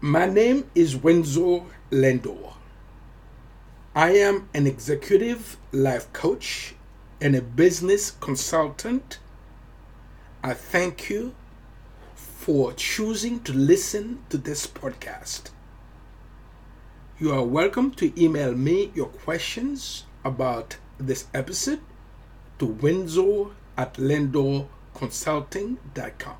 My name is Windsor Lindor. I am an executive life coach and a business consultant. I thank you for choosing to listen to this podcast. You are welcome to email me your questions about this episode to windsor at lindorconsulting.com.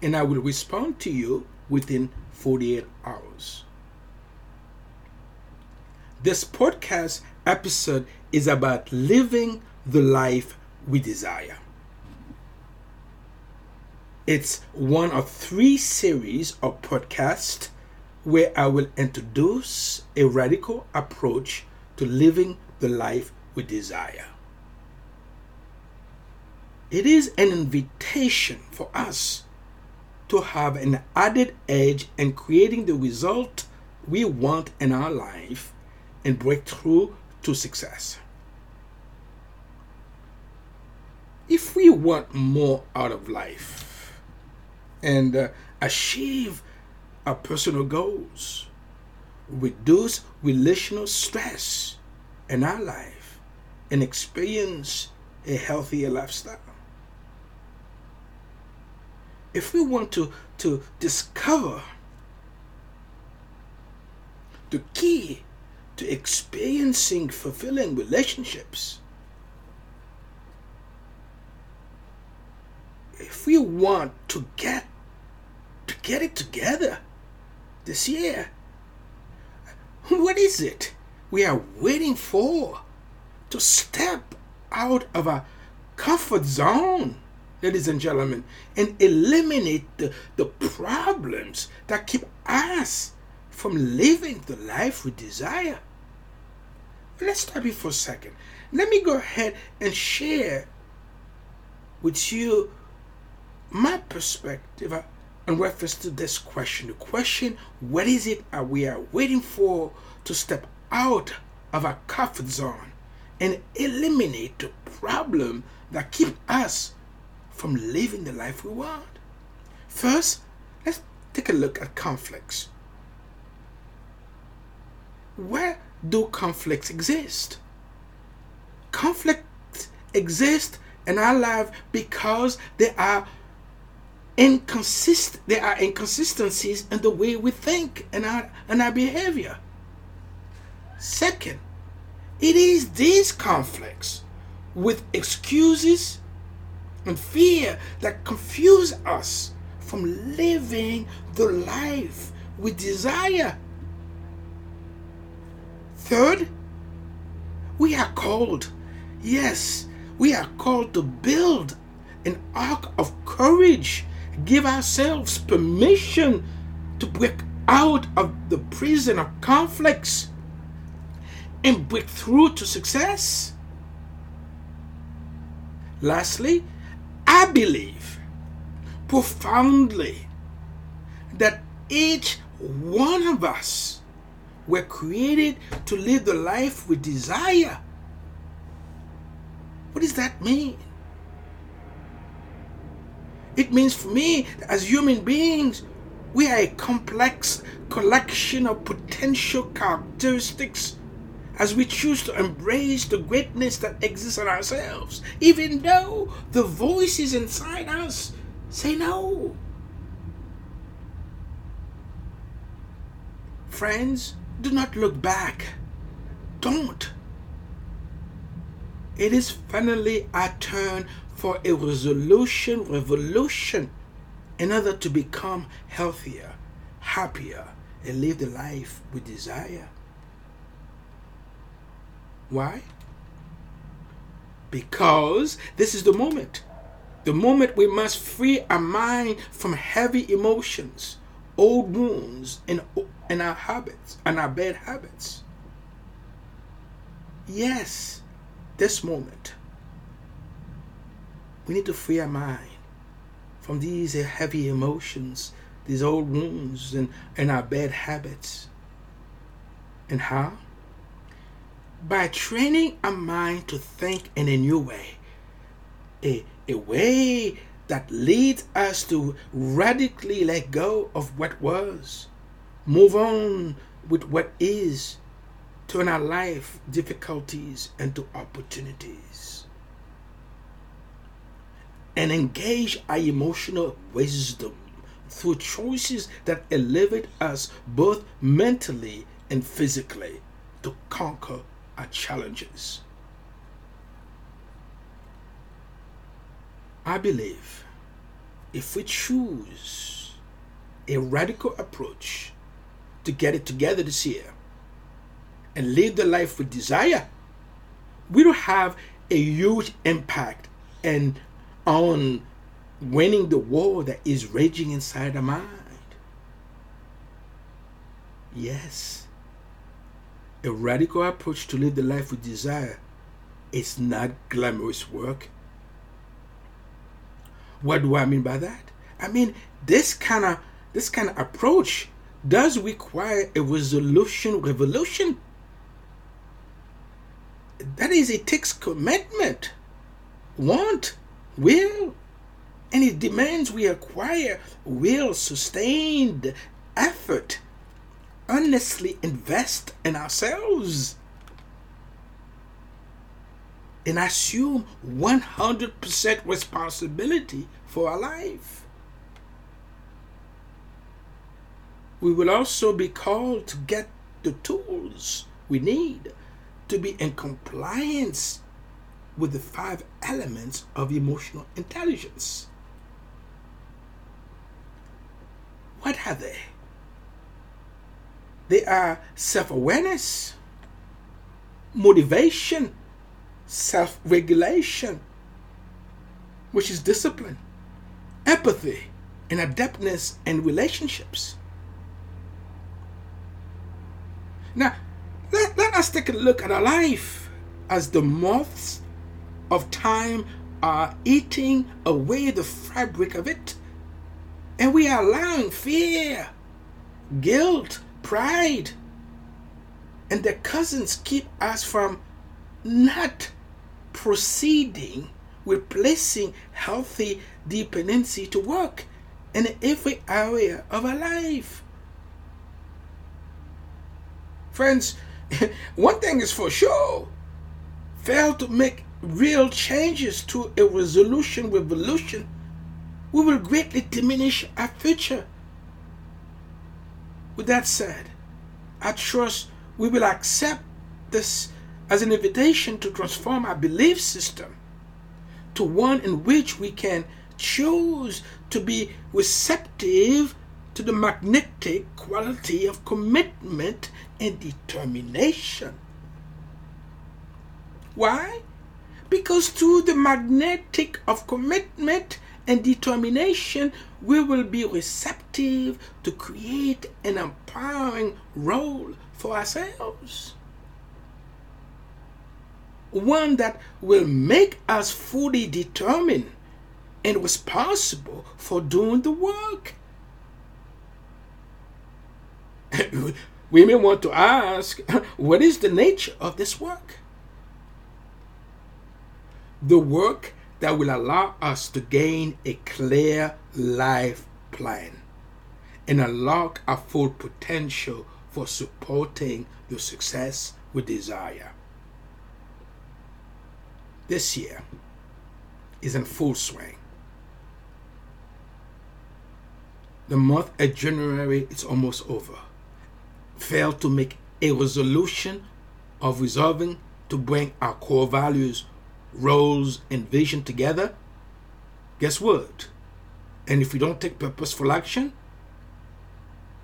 And I will respond to you within 48 hours. This podcast episode is about living the life we desire. It's one of three series of podcasts where I will introduce a radical approach to living the life we desire. It is an invitation for us to have an added edge in creating the result we want in our life and break through to success. If we want more out of life and uh, achieve our personal goals, reduce relational stress in our life, and experience a healthier lifestyle. If we want to, to discover the key to experiencing fulfilling relationships, if we want to get to get it together this year, what is it we are waiting for to step out of our comfort zone, ladies and gentlemen, and eliminate the, the problems that keep us from living the life we desire? Let's stop here for a second. Let me go ahead and share with you my perspective in reference to this question. The question, what is it that we are waiting for to step out of our comfort zone and eliminate the problem that keep us from living the life we want? First, let's take a look at conflicts. Where do conflicts exist? Conflicts exist in our life because there are inconsist there are inconsistencies in the way we think and our and our behavior. Second, it is these conflicts with excuses and fear that confuse us from living the life we desire. Third, we are called, yes, we are called to build an ark of courage give ourselves permission to break out of the prison of conflicts and break through to success. Lastly, believe profoundly that each one of us were created to live the life we desire. What does that mean? It means for me, as human beings, we are a complex collection of potential characteristics as we choose to embrace the greatness that exists in ourselves, even though the voices inside us say no. Friends, do not look back. Don't. It is finally our turn for a resolution, revolution, in order to become healthier, happier, and live the life we desire. Why? Because this is the moment. The moment we must free our mind from heavy emotions, old wounds, and, and our habits, and our bad habits. Yes, this moment we need to free our mind from these heavy emotions, these old wounds, and, and our bad habits. And how? By training our mind to think in a new way, a, a way that leads us to radically let go of what was, move on with what is, turn our life difficulties into opportunities, and engage our emotional wisdom through choices that elevate us both mentally and physically to conquer our challenges. I believe if we choose a radical approach to get it together this year and live the life we desire, we will have a huge impact and on winning the war that is raging inside our mind. Yes, a radical approach to live the life we desire is not glamorous work. What do I mean by that? I mean this kind of this kind of approach does require a resolution revolution. That is, it takes commitment, want, will, and it demands we acquire will, sustained effort, honestly invest in ourselves, and assume 100% responsibility for our life. We will also be called to get the tools we need to be in compliance with the five elements of emotional intelligence. What are they? They are self awareness, motivation, self regulation, which is discipline, empathy, and adeptness in relationships. Now, let, let us take a look at our life as the moths of time are eating away the fabric of it. And we are allowing fear, guilt, pride, and their cousins keep us from not proceeding with placing healthy dependency to work in every area of our life. Friends, one thing is for sure fail to make real changes to a resolution revolution we will greatly diminish our future. With that said, I trust we will accept this as an invitation to transform our belief system to one in which we can choose to be receptive to the magnetic quality of commitment and determination. Why? Because through the magnetic of commitment and determination, we will be receptive to create an empowering role for ourselves. One that will make us fully determined and responsible for doing the work. we may want to ask what is the nature of this work? The work that will allow us to gain a clear life plan and unlock our full potential for supporting the success we desire. This year is in full swing. The month of January is almost over. Fail to make a resolution of resolving to bring our core values roles, and vision together, guess what? And if we don't take purposeful action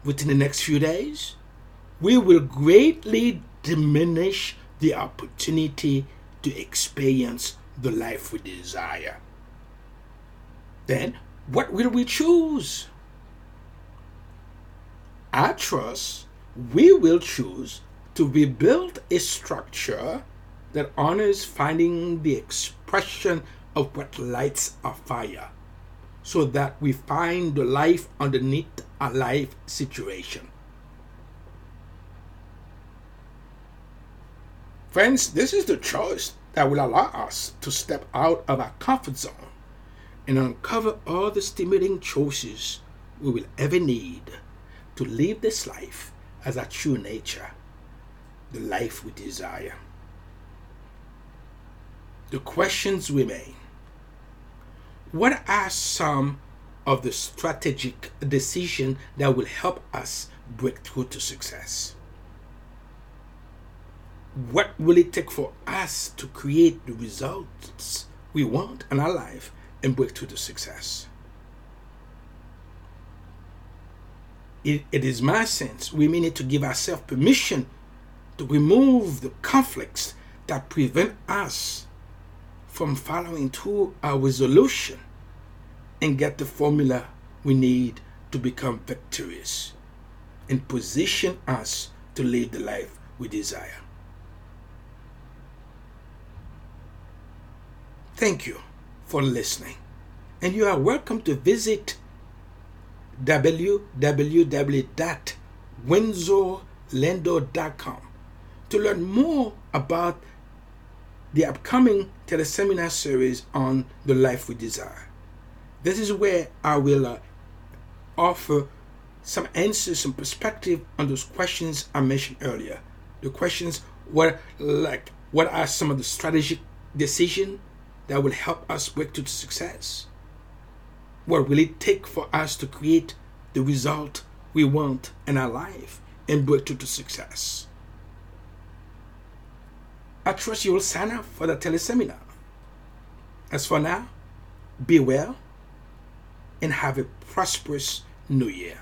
within the next few days, we will greatly diminish the opportunity to experience the life we desire. Then, what will we choose? I trust we will choose to rebuild a structure that honors finding the expression of what lights our fire so that we find the life underneath a life situation. Friends, this is the choice that will allow us to step out of our comfort zone and uncover all the stimulating choices we will ever need to live this life as our true nature, the life we desire. The questions remain. What are some of the strategic decisions that will help us break through to success? What will it take for us to create the results we want in our life and break through to success? It, it is my sense we may need to give ourselves permission to remove the conflicts that prevent us from following through our resolution and get the formula we need to become victorious and position us to live the life we desire. Thank you for listening, and you are welcome to visit www.windsorlindor.com to learn more about the upcoming teleseminar series on the life we desire. This is where I will uh, offer some answers, some perspective on those questions I mentioned earlier. The questions what like what are some of the strategic decisions that will help us work to success? What will it take for us to create the result we want in our life and break to success? I trust you will sign up for the teleseminar. As for now, be well and have a prosperous new year.